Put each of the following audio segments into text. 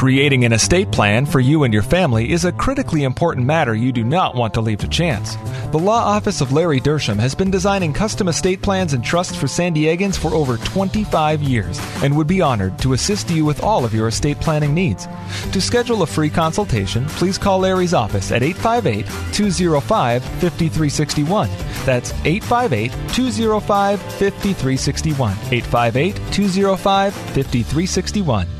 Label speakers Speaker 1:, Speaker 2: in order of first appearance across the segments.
Speaker 1: Creating an estate plan for you and your family is a critically important matter you do not want to leave to chance. The Law Office of Larry Dershem has been designing custom estate plans and trusts for San Diegans for over 25 years and would be honored to assist you with all of your estate planning needs. To schedule a free consultation, please call Larry's office at 858 205 5361. That's 858 205 5361. 858 205 5361.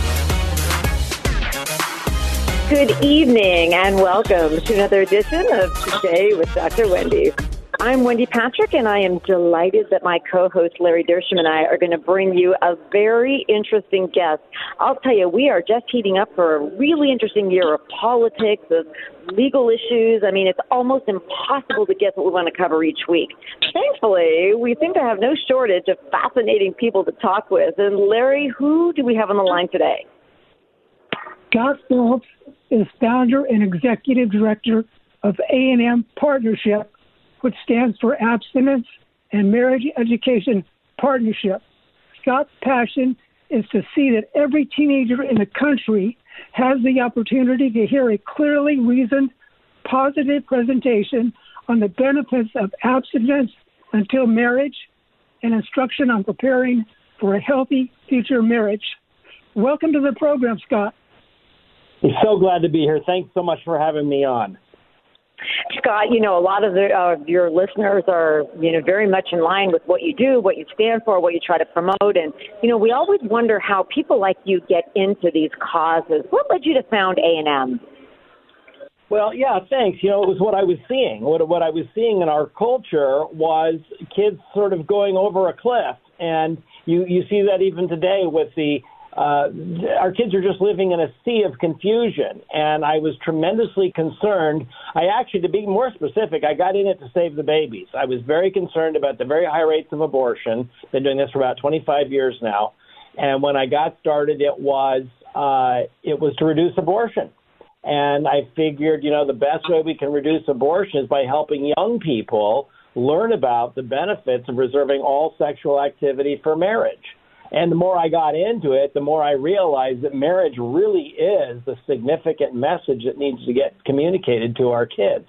Speaker 2: Good evening and welcome to another edition of Today with Dr. Wendy. I'm Wendy Patrick and I am delighted that my co-host Larry Dershem and I are going to bring you a very interesting guest. I'll tell you, we are just heating up for a really interesting year of politics, of legal issues. I mean, it's almost impossible to guess what we want to cover each week. Thankfully, we seem to have no shortage of fascinating people to talk with. And Larry, who do we have on the line today?
Speaker 3: Phelps is founder and executive director of A&M Partnership, which stands for Abstinence and Marriage Education Partnership. Scott's passion is to see that every teenager in the country has the opportunity to hear a clearly reasoned, positive presentation on the benefits of abstinence until marriage and instruction on preparing for a healthy future marriage. Welcome to the program, Scott.
Speaker 4: I'm so glad to be here. Thanks so much for having me on.
Speaker 2: Scott, you know, a lot of the, uh, your listeners are, you know, very much in line with what you do, what you stand for, what you try to promote. And, you know, we always wonder how people like you get into these causes. What led you to found A&M?
Speaker 4: Well, yeah, thanks. You know, it was what I was seeing. What, what I was seeing in our culture was kids sort of going over a cliff. And you, you see that even today with the uh, our kids are just living in a sea of confusion. And I was tremendously concerned. I actually, to be more specific, I got in it to save the babies. I was very concerned about the very high rates of abortion. Been doing this for about 25 years now. And when I got started, it was uh, it was to reduce abortion. And I figured, you know, the best way we can reduce abortion is by helping young people learn about the benefits of reserving all sexual activity for marriage. And the more I got into it, the more I realized that marriage really is the significant message that needs to get communicated to our kids.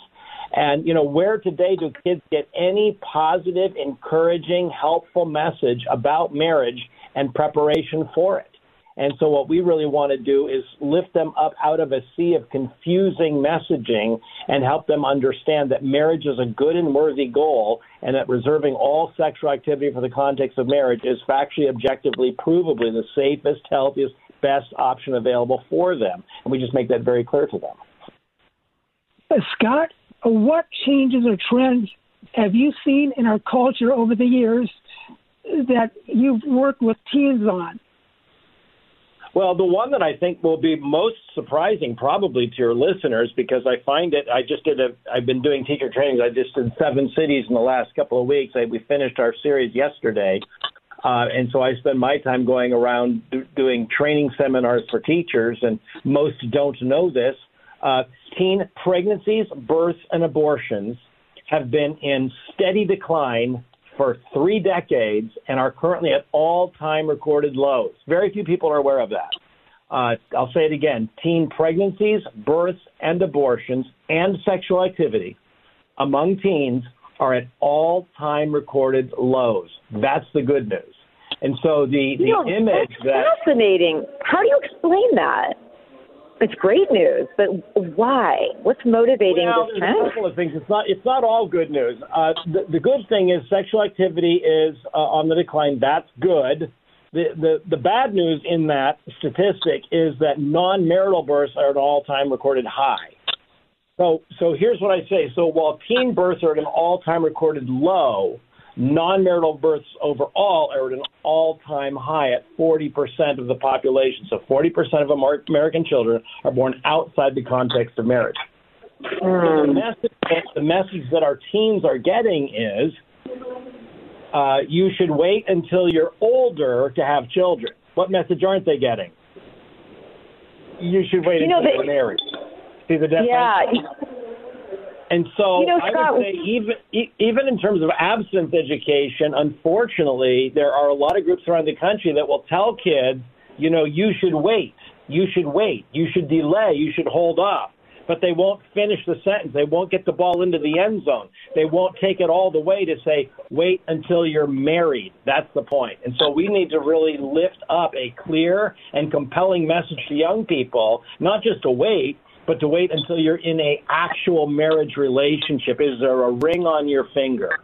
Speaker 4: And, you know, where today do kids get any positive, encouraging, helpful message about marriage and preparation for it? And so, what we really want to do is lift them up out of a sea of confusing messaging and help them understand that marriage is a good and worthy goal, and that reserving all sexual activity for the context of marriage is factually, objectively, provably the safest, healthiest, best option available for them. And we just make that very clear to them.
Speaker 3: Uh, Scott, what changes or trends have you seen in our culture over the years that you've worked with teens on?
Speaker 4: Well, the one that I think will be most surprising probably to your listeners because I find it. I just did a. I've been doing teacher trainings. I just did seven cities in the last couple of weeks. I, we finished our series yesterday, uh, and so I spend my time going around do, doing training seminars for teachers. And most don't know this. Uh, teen pregnancies, births, and abortions have been in steady decline for three decades and are currently at all time recorded lows. Very few people are aware of that. Uh, I'll say it again teen pregnancies, births, and abortions and sexual activity among teens are at all time recorded lows. That's the good news. And so the, the
Speaker 2: you know,
Speaker 4: image
Speaker 2: that's
Speaker 4: that.
Speaker 2: fascinating. How do you explain that? It's great news, but why? What's motivating
Speaker 4: well,
Speaker 2: this trend?
Speaker 4: a couple of things. It's not it's not all good news. Uh, the, the good thing is sexual activity is uh, on the decline. That's good. The, the the bad news in that statistic is that non-marital births are at an all-time recorded high. So so here's what I say. So while teen births are at an all-time recorded low, non-marital births overall are at an all-time high at 40% of the population. So 40% of American children are born outside the context of marriage. Mm. The, message, the message that our teens are getting is uh, you should wait until you're older to have children. What message aren't they getting? You should wait
Speaker 2: you
Speaker 4: until
Speaker 2: know,
Speaker 4: you're married. See the difference?
Speaker 2: Yeah.
Speaker 4: And so
Speaker 2: you know,
Speaker 4: I would say even even in terms of abstinence education, unfortunately, there are a lot of groups around the country that will tell kids, you know, you should wait, you should wait, you should delay, you should hold off. But they won't finish the sentence. They won't get the ball into the end zone. They won't take it all the way to say, wait until you're married. That's the point. And so we need to really lift up a clear and compelling message to young people, not just to wait, but to wait until you're in a actual marriage relationship. Is there a ring on your finger?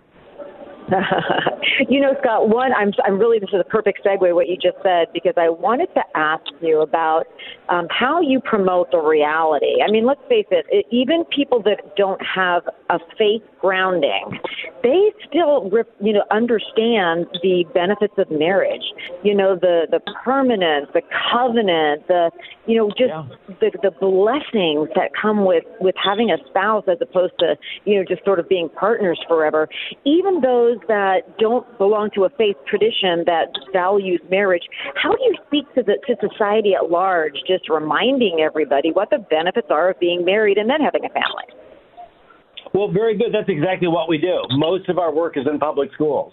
Speaker 2: you know, Scott, one, I'm, I'm really, this is a perfect segue what you just said because I wanted to ask you about um, how you promote the reality. I mean, let's face it, it, even people that don't have a faith grounding, they still, you know, understand the benefits of marriage. You know, the the permanence, the covenant, the you know, just yeah. the the blessings that come with with having a spouse as opposed to you know just sort of being partners forever. Even those that don't belong to a faith tradition that values marriage, how do you speak to the to society at large? Just just reminding everybody what the benefits are of being married and then having a family.
Speaker 4: Well, very good. That's exactly what we do. Most of our work is in public schools.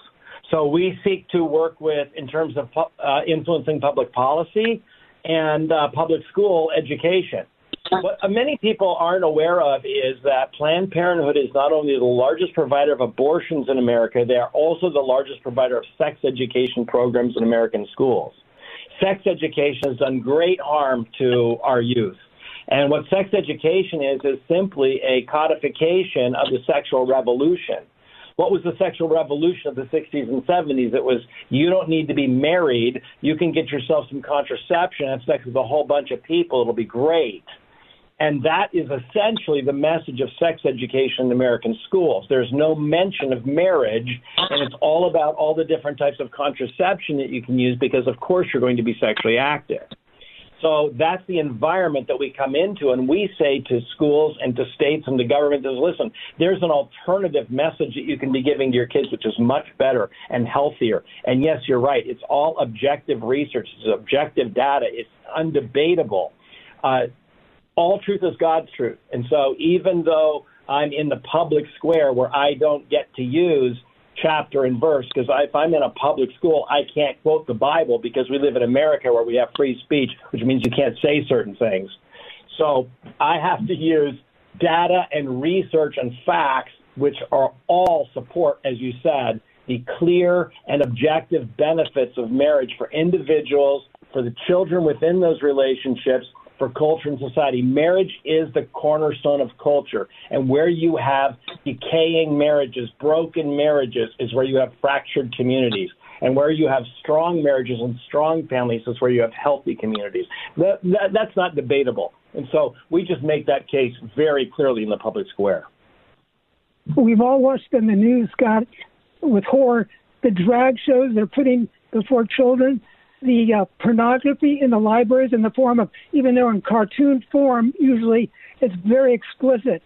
Speaker 4: So we seek to work with, in terms of uh, influencing public policy and uh, public school education. What many people aren't aware of is that Planned Parenthood is not only the largest provider of abortions in America, they are also the largest provider of sex education programs in American schools sex education has done great harm to our youth. And what sex education is, is simply a codification of the sexual revolution. What was the sexual revolution of the 60s and 70s? It was you don't need to be married. You can get yourself some contraception, have sex with a whole bunch of people. It'll be great. And that is essentially the message of sex education in American schools. There's no mention of marriage, and it's all about all the different types of contraception that you can use because, of course, you're going to be sexually active. So that's the environment that we come into, and we say to schools and to states and to government is listen, there's an alternative message that you can be giving to your kids, which is much better and healthier. And yes, you're right. It's all objective research, it's objective data, it's undebatable. Uh, all truth is God's truth. And so even though I'm in the public square where I don't get to use chapter and verse, because if I'm in a public school, I can't quote the Bible because we live in America where we have free speech, which means you can't say certain things. So I have to use data and research and facts, which are all support, as you said, the clear and objective benefits of marriage for individuals, for the children within those relationships, for culture and society. Marriage is the cornerstone of culture. And where you have decaying marriages, broken marriages, is where you have fractured communities. And where you have strong marriages and strong families is where you have healthy communities. That, that, that's not debatable. And so we just make that case very clearly in the public square.
Speaker 3: We've all watched in the news, Scott, with horror, the drag shows they're putting before children the uh, pornography in the libraries in the form of, even though in cartoon form, usually it's very explicit.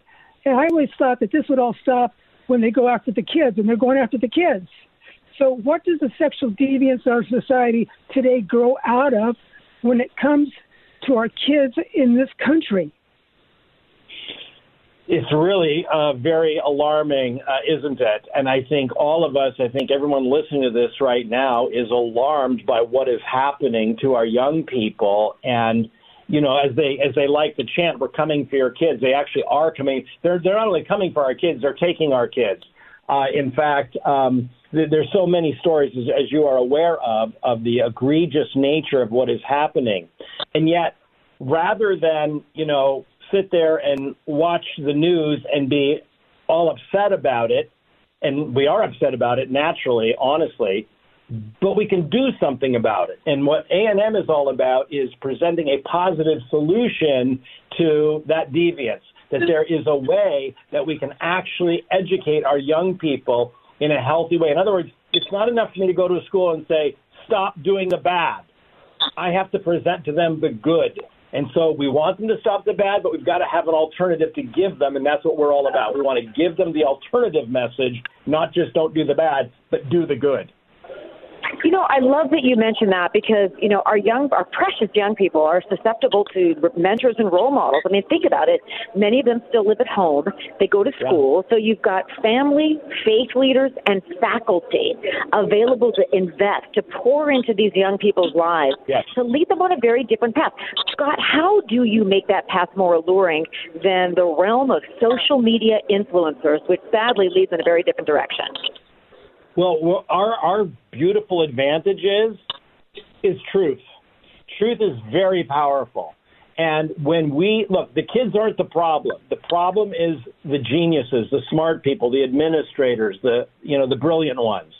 Speaker 3: And I always thought that this would all stop when they go after the kids, and they're going after the kids. So, what does the sexual deviance of our society today grow out of when it comes to our kids in this country?
Speaker 4: It's really uh, very alarming, uh, isn't it? And I think all of us, I think everyone listening to this right now is alarmed by what is happening to our young people. And you know, as they as they like to chant, "We're coming for your kids." They actually are coming. They're they're not only coming for our kids; they're taking our kids. Uh, in fact, um, th- there's so many stories, as, as you are aware of, of the egregious nature of what is happening, and yet rather than, you know, sit there and watch the news and be all upset about it, and we are upset about it naturally, honestly, but we can do something about it. And what A&M is all about is presenting a positive solution to that deviance, that there is a way that we can actually educate our young people in a healthy way. In other words, it's not enough for me to go to a school and say, stop doing the bad. I have to present to them the good. And so we want them to stop the bad, but we've got to have an alternative to give them, and that's what we're all about. We want to give them the alternative message, not just don't do the bad, but do the good.
Speaker 2: You know, I love that you mentioned that because, you know, our young, our precious young people are susceptible to mentors and role models. I mean, think about it. Many of them still live at home. They go to school. Yeah. So you've got family, faith leaders, and faculty available to invest, to pour into these young people's lives,
Speaker 4: yes.
Speaker 2: to lead them on a very different path. Scott, how do you make that path more alluring than the realm of social media influencers, which sadly leads in a very different direction?
Speaker 4: Well, our our beautiful advantage is is truth. Truth is very powerful. And when we look, the kids aren't the problem. The problem is the geniuses, the smart people, the administrators, the you know the brilliant ones.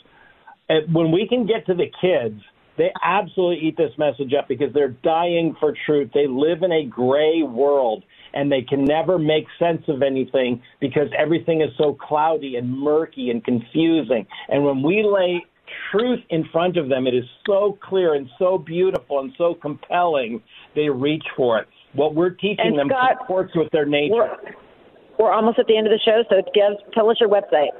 Speaker 4: And when we can get to the kids, they absolutely eat this message up because they're dying for truth. They live in a gray world and they can never make sense of anything because everything is so cloudy and murky and confusing. And when we lay truth in front of them, it is so clear and so beautiful and so compelling, they reach for it. What we're teaching
Speaker 2: and
Speaker 4: them
Speaker 2: Scott,
Speaker 4: comports with their nature.
Speaker 2: We're, we're almost at the end of the show, so tell us your website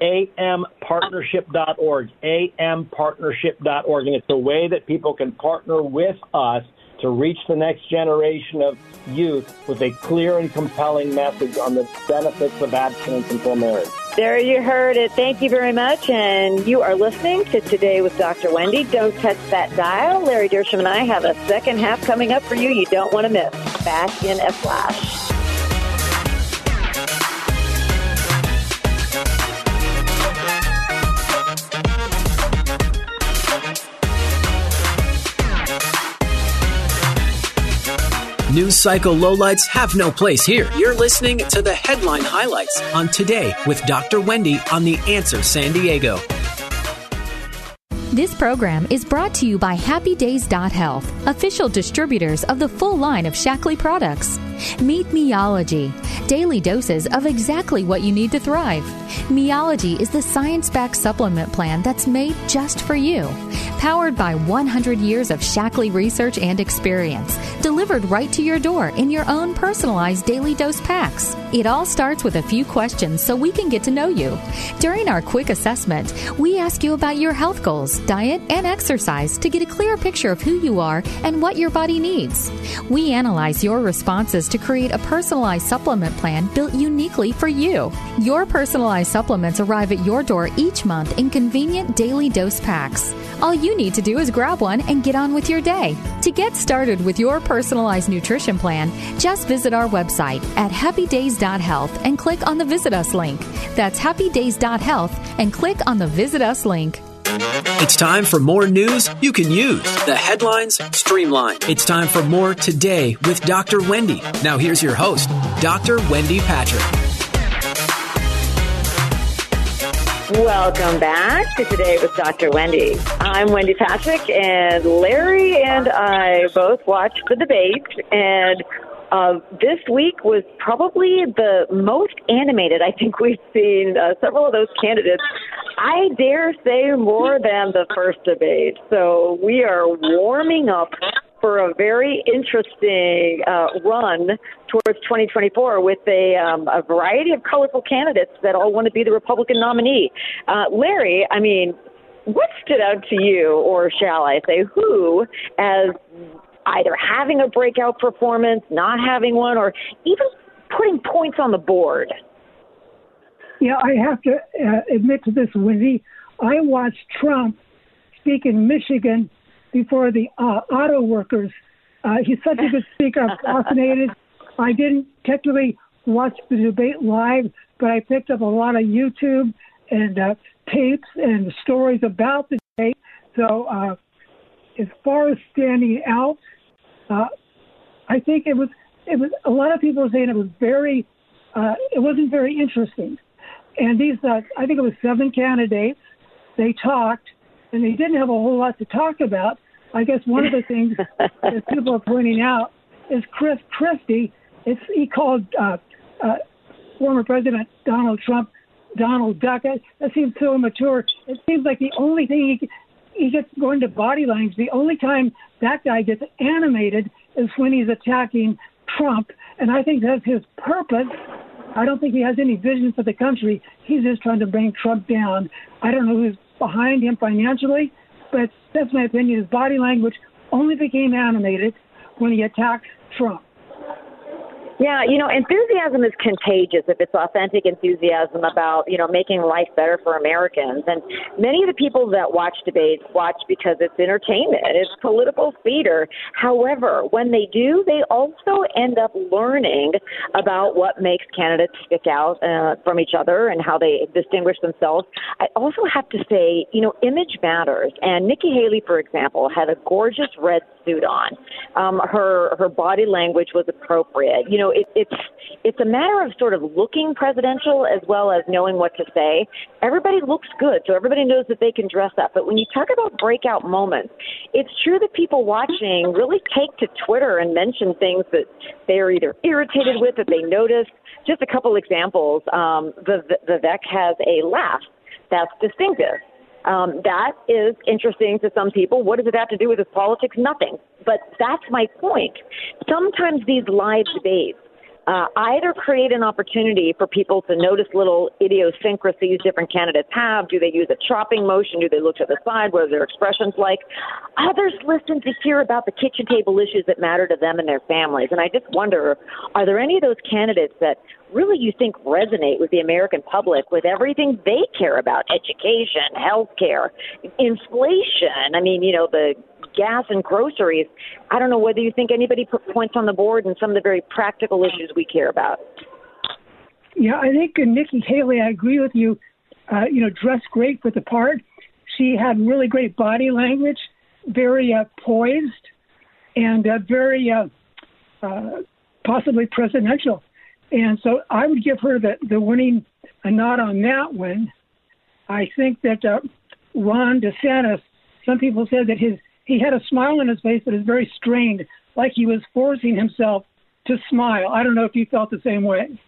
Speaker 4: ampartnership.org, ampartnership.org, and it's a way that people can partner with us to reach the next generation of youth with a clear and compelling message on the benefits of abstinence until marriage.
Speaker 2: There you heard it. Thank you very much. And you are listening to Today with Dr. Wendy. Don't touch that dial. Larry Dershem and I have a second half coming up for you you don't want to miss. Back in a flash.
Speaker 5: News cycle lowlights have no place here. You're listening to the headline highlights on Today with Dr. Wendy on The Answer San Diego.
Speaker 6: This program is brought to you by Happy Days Health, official distributors of the full line of Shaklee products. Meet Meology, daily doses of exactly what you need to thrive. Meology is the science backed supplement plan that's made just for you. Powered by 100 years of Shaklee research and experience, delivered right to your door in your own personalized daily dose packs. It all starts with a few questions so we can get to know you. During our quick assessment, we ask you about your health goals, diet, and exercise to get a clear picture of who you are and what your body needs. We analyze your responses to create a personalized supplement plan built uniquely for you. Your personalized supplements arrive at your door each month in convenient daily dose packs. All you need to do is grab one and get on with your day. To get started with your personalized nutrition plan, just visit our website at happydays.health and click on the Visit Us link. That's happydays.health and click on the Visit Us link.
Speaker 5: It's time for more news you can use. The headlines streamlined. It's time for more today with Dr. Wendy. Now here's your host, Dr. Wendy Patrick.
Speaker 2: Welcome back to Today with Dr. Wendy. I'm Wendy Patrick, and Larry and I both watched the debate, and uh, this week was probably the most animated I think we've seen. Uh, several of those candidates, I dare say, more than the first debate. So we are warming up for a very interesting uh, run towards 2024 with a, um, a variety of colorful candidates that all want to be the Republican nominee. Uh, Larry, I mean, what stood out to you, or shall I say, who, as either having a breakout performance, not having one, or even putting points on the board?
Speaker 3: Yeah, I have to uh, admit to this, Wendy. I watched Trump speak in Michigan before the uh, auto workers. Uh, he's such a good speaker. I'm fascinated. I didn't technically watch the debate live, but I picked up a lot of YouTube and uh, tapes and stories about the debate. So, uh, as far as standing out, uh, I think it was it was a lot of people were saying it was very uh, it wasn't very interesting. And these uh, I think it was seven candidates. They talked, and they didn't have a whole lot to talk about. I guess one of the things that people are pointing out is Chris Christie. It's he called uh, uh, former President Donald Trump Donald Duck. That seems so immature. It seems like the only thing he he gets going to body language. The only time that guy gets animated is when he's attacking Trump, and I think that's his purpose. I don't think he has any vision for the country. He's just trying to bring Trump down. I don't know who's behind him financially, but that's my opinion. His body language only became animated when he attacked Trump.
Speaker 2: Yeah, you know, enthusiasm is contagious if it's authentic enthusiasm about, you know, making life better for Americans. And many of the people that watch debates watch because it's entertainment, it's political theater. However, when they do, they also end up learning about what makes candidates stick out uh, from each other and how they distinguish themselves. I also have to say, you know, image matters. And Nikki Haley, for example, had a gorgeous red suit on. Um, her her body language was appropriate. You know, it, it's it's a matter of sort of looking presidential as well as knowing what to say. Everybody looks good, so everybody knows that they can dress up. But when you talk about breakout moments, it's true that people watching really take to Twitter and mention things that they are either irritated with, that they noticed. Just a couple examples. Um, Vivek has a laugh that's distinctive. Um, that is interesting to some people. What does it have to do with his politics? Nothing. But that's my point. Sometimes these live debates uh, either create an opportunity for people to notice little idiosyncrasies different candidates have. Do they use a chopping motion? Do they look to the side? What are their expressions like? Others listen to hear about the kitchen table issues that matter to them and their families. And I just wonder are there any of those candidates that really you think resonate with the American public with everything they care about education, health care, inflation? I mean, you know, the gas and groceries. I don't know whether you think anybody put points on the board in some of the very practical issues we care about.
Speaker 3: Yeah, I think uh, Nikki Haley, I agree with you. Uh, you know, dressed great for the part. She had really great body language, very uh, poised, and uh, very uh, uh, possibly presidential. And so I would give her the, the winning a nod on that one. I think that uh, Ron DeSantis, some people said that his he had a smile on his face that is very strained, like he was forcing himself to smile. I don't know if you felt the same way.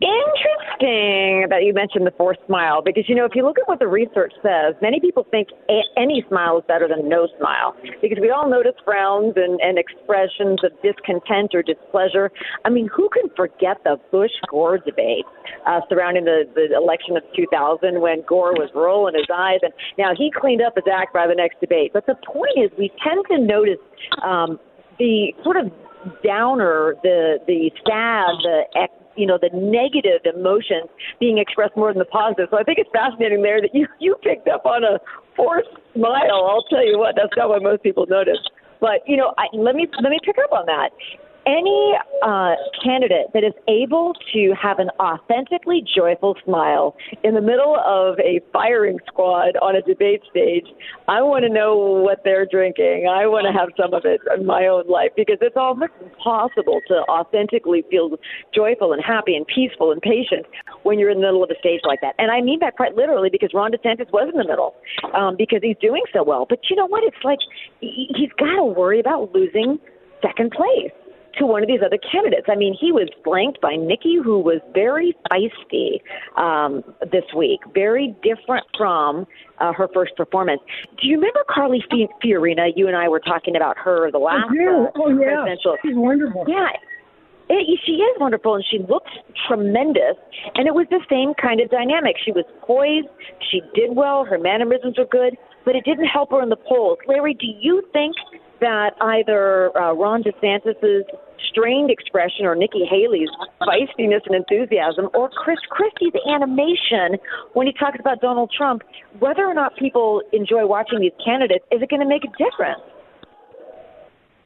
Speaker 2: Interesting that you mentioned the forced smile because, you know, if you look at what the research says, many people think a- any smile is better than no smile because we all notice frowns and, and expressions of discontent or displeasure. I mean, who can forget the Bush Gore debate uh, surrounding the, the election of 2000 when Gore was rolling his eyes? And now he cleaned up his act by the next debate. But the point is, we tend to notice um, the sort of downer, the the sad, the you know the negative emotions being expressed more than the positive. So I think it's fascinating there that you you picked up on a forced smile. I'll tell you what, that's not what most people notice. But you know, I, let me let me pick up on that any uh, candidate that is able to have an authentically joyful smile in the middle of a firing squad on a debate stage, I want to know what they're drinking. I want to have some of it in my own life because it's almost impossible to authentically feel joyful and happy and peaceful and patient when you're in the middle of a stage like that. And I mean that quite literally because Ron DeSantis was in the middle um, because he's doing so well. But you know what? It's like he's got to worry about losing second place to one of these other candidates. I mean, he was flanked by Nikki, who was very feisty um, this week, very different from uh, her first performance. Do you remember Carly Fiorina? You and I were talking about her the last
Speaker 3: uh, oh, yeah.
Speaker 2: presidential.
Speaker 3: She's wonderful.
Speaker 2: Yeah. It, she is wonderful and she looks tremendous. And it was the same kind of dynamic. She was poised, she did well, her mannerisms were good, but it didn't help her in the polls. Larry, do you think that either uh, Ron DeSantis's strained expression or Nikki Haley's feistiness and enthusiasm or Chris Christie's animation when he talks about Donald Trump, whether or not people enjoy watching these candidates, is it going to make a difference?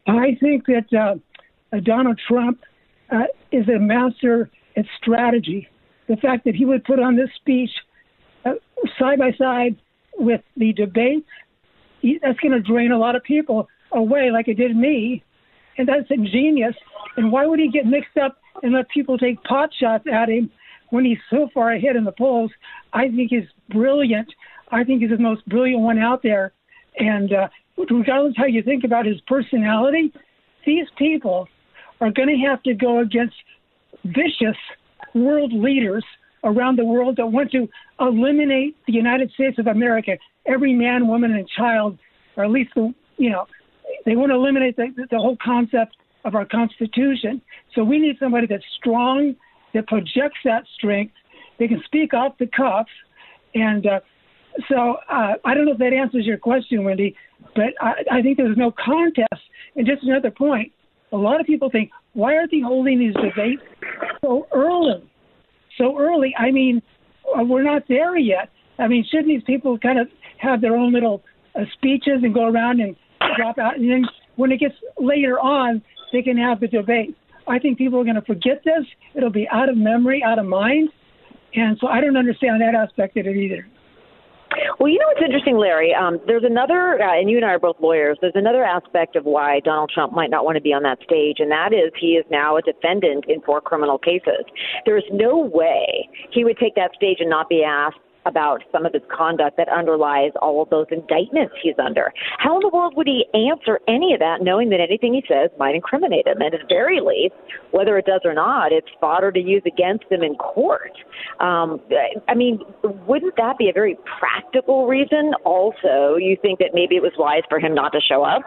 Speaker 3: I think that uh, Donald Trump uh, is a master at strategy. The fact that he would put on this speech uh, side by side with the debates, he, that's going to drain a lot of people away like it did me, and that's ingenious. And why would he get mixed up and let people take pot shots at him when he's so far ahead in the polls? I think he's brilliant. I think he's the most brilliant one out there. And uh, regardless how you think about his personality, these people are going to have to go against vicious world leaders around the world that want to eliminate the United States of America, every man, woman, and child, or at least the you know, they want to eliminate the, the whole concept of our Constitution. So we need somebody that's strong, that projects that strength. They can speak off the cuff, and uh, so uh, I don't know if that answers your question, Wendy, but I, I think there's no contest. And just another point, a lot of people think, why are they holding these debates so early? So early. I mean, uh, we're not there yet. I mean, shouldn't these people kind of have their own little uh, speeches and go around and drop out? And then when it gets later on, they can have the debate. I think people are going to forget this. It'll be out of memory, out of mind. And so I don't understand that aspect of it either.
Speaker 2: Well, you know what's interesting, Larry? Um, there's another, uh, and you and I are both lawyers. There's another aspect of why Donald Trump might not want to be on that stage, and that is he is now a defendant in four criminal cases. There is no way he would take that stage and not be asked about some of his conduct that underlies all of those indictments he's under. How in the world would he answer any of that knowing that anything he says might incriminate him? And at the very least, whether it does or not, it's fodder to use against him in court. Um, I mean, wouldn't that be a very practical reason? Also, you think that maybe it was wise for him not to show up?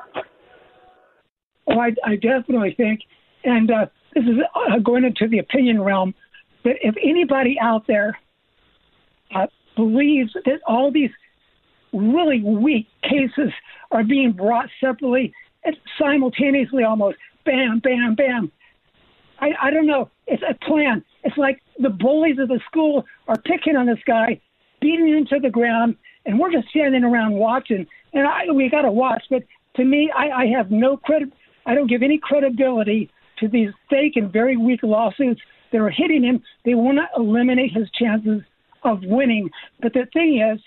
Speaker 3: Oh, I, I definitely think, and uh, this is uh, going into the opinion realm, that if anybody out there uh, believes that all these really weak cases are being brought separately and simultaneously almost bam, bam, bam. I, I don't know. It's a plan. It's like the bullies of the school are picking on this guy, beating him to the ground, and we're just standing around watching. And I, we got to watch. But to me, I, I have no credit. I don't give any credibility to these fake and very weak lawsuits that are hitting him. They want to eliminate his chances of winning. But the thing is,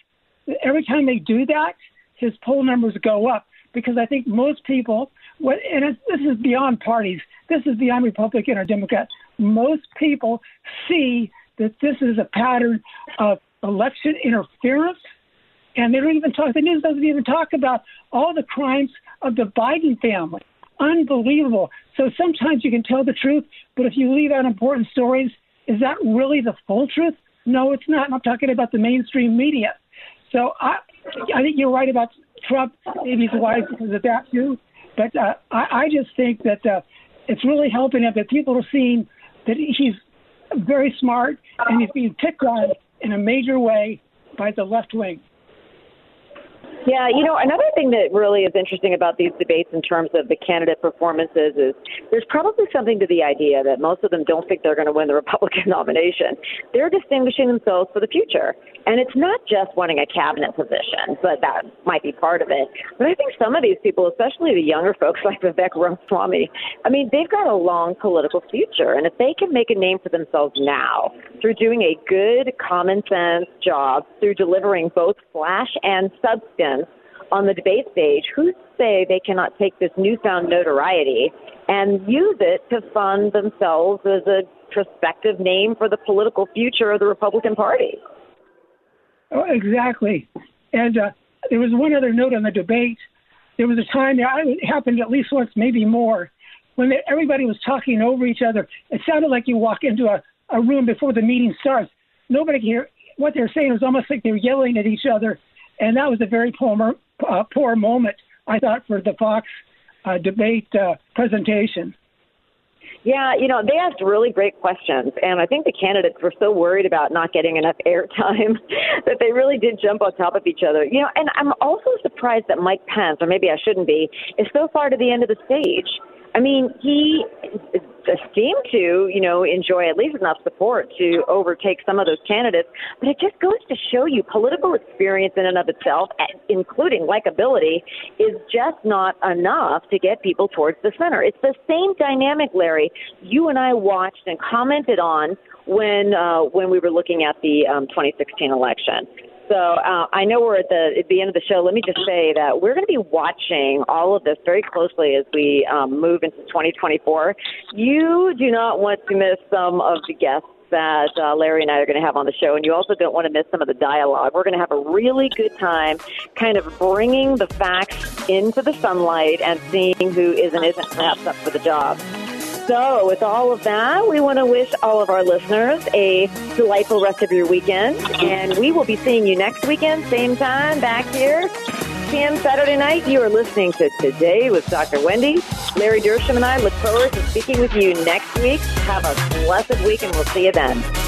Speaker 3: every time they do that, his poll numbers go up because I think most people, what, and this is beyond parties, this is beyond Republican or Democrat. Most people see that this is a pattern of election interference, and they don't even talk. The news doesn't even talk about all the crimes of the Biden family. Unbelievable. So sometimes you can tell the truth, but if you leave out important stories, is that really the full truth? No, it's not. I'm talking about the mainstream media. So I, I think you're right about Trump. Maybe he's wise because of that too. But uh, I, I just think that uh, it's really helping him that people are seeing that he's very smart and he's being picked on in a major way by the left wing.
Speaker 2: Yeah, you know, another thing that really is interesting about these debates in terms of the candidate performances is there's probably something to the idea that most of them don't think they're going to win the Republican nomination. They're distinguishing themselves for the future. And it's not just wanting a cabinet position, but that might be part of it. But I think some of these people, especially the younger folks like Vivek Ramaswamy, I mean, they've got a long political future. And if they can make a name for themselves now through doing a good, common sense job, through delivering both flash and substance, on the debate stage, who say they cannot take this newfound notoriety and use it to fund themselves as a prospective name for the political future of the Republican Party?
Speaker 3: Oh, exactly. And uh, there was one other note on the debate. There was a time that it happened at least once, maybe more, when everybody was talking over each other. It sounded like you walk into a, a room before the meeting starts. Nobody can hear what they're saying. It was almost like they're yelling at each other. And that was a very poor, uh, poor moment, I thought, for the Fox uh, debate uh, presentation.
Speaker 2: Yeah, you know, they asked really great questions, and I think the candidates were so worried about not getting enough airtime that they really did jump on top of each other. You know, and I'm also surprised that Mike Pence, or maybe I shouldn't be, is so far to the end of the stage. I mean, he seemed to, you know, enjoy at least enough support to overtake some of those candidates. But it just goes to show you political experience in and of itself, including likability, is just not enough to get people towards the center. It's the same dynamic, Larry, you and I watched and commented on when uh, when we were looking at the um, 2016 election So uh, I know we're at the at the end of the show. Let me just say that we're going to be watching all of this very closely as we um, move into 2024. You do not want to miss some of the guests that uh, Larry and I are going to have on the show, and you also don't want to miss some of the dialogue. We're going to have a really good time kind of bringing the facts into the sunlight and seeing who is and isn't perhaps up for the job. So, with all of that, we want to wish all of our listeners a delightful rest of your weekend. And we will be seeing you next weekend, same time, back here, p.m. Saturday night. You are listening to Today with Dr. Wendy. Larry Dershem and I look forward to speaking with you next week. Have a blessed week, and we'll see you then.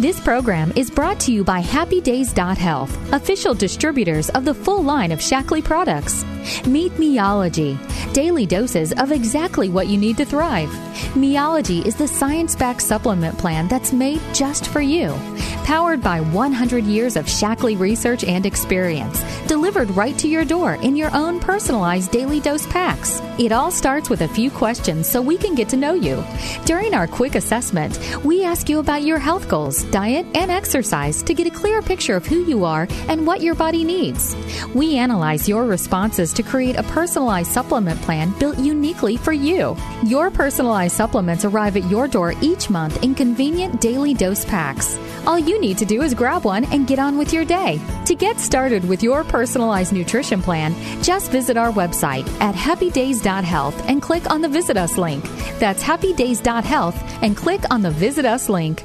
Speaker 6: This program is brought to you by Happy Days Health, official distributors of the full line of Shaklee products. Meet Meology, daily doses of exactly what you need to thrive. Meology is the science backed supplement plan that's made just for you. Powered by 100 years of Shaklee research and experience, delivered right to your door in your own personalized daily dose packs. It all starts with a few questions so we can get to know you. During our quick assessment, we ask you about your health goals, diet, and exercise to get a clear picture of who you are and what your body needs. We analyze your responses to create a personalized supplement plan built uniquely for you. Your personalized supplements arrive at your door each month in convenient daily dose packs. All you need to do is grab one and get on with your day. To get started with your personalized nutrition plan, just visit our website at happydays.health and click on the Visit Us link. That's happydays.health and click on the Visit Us link.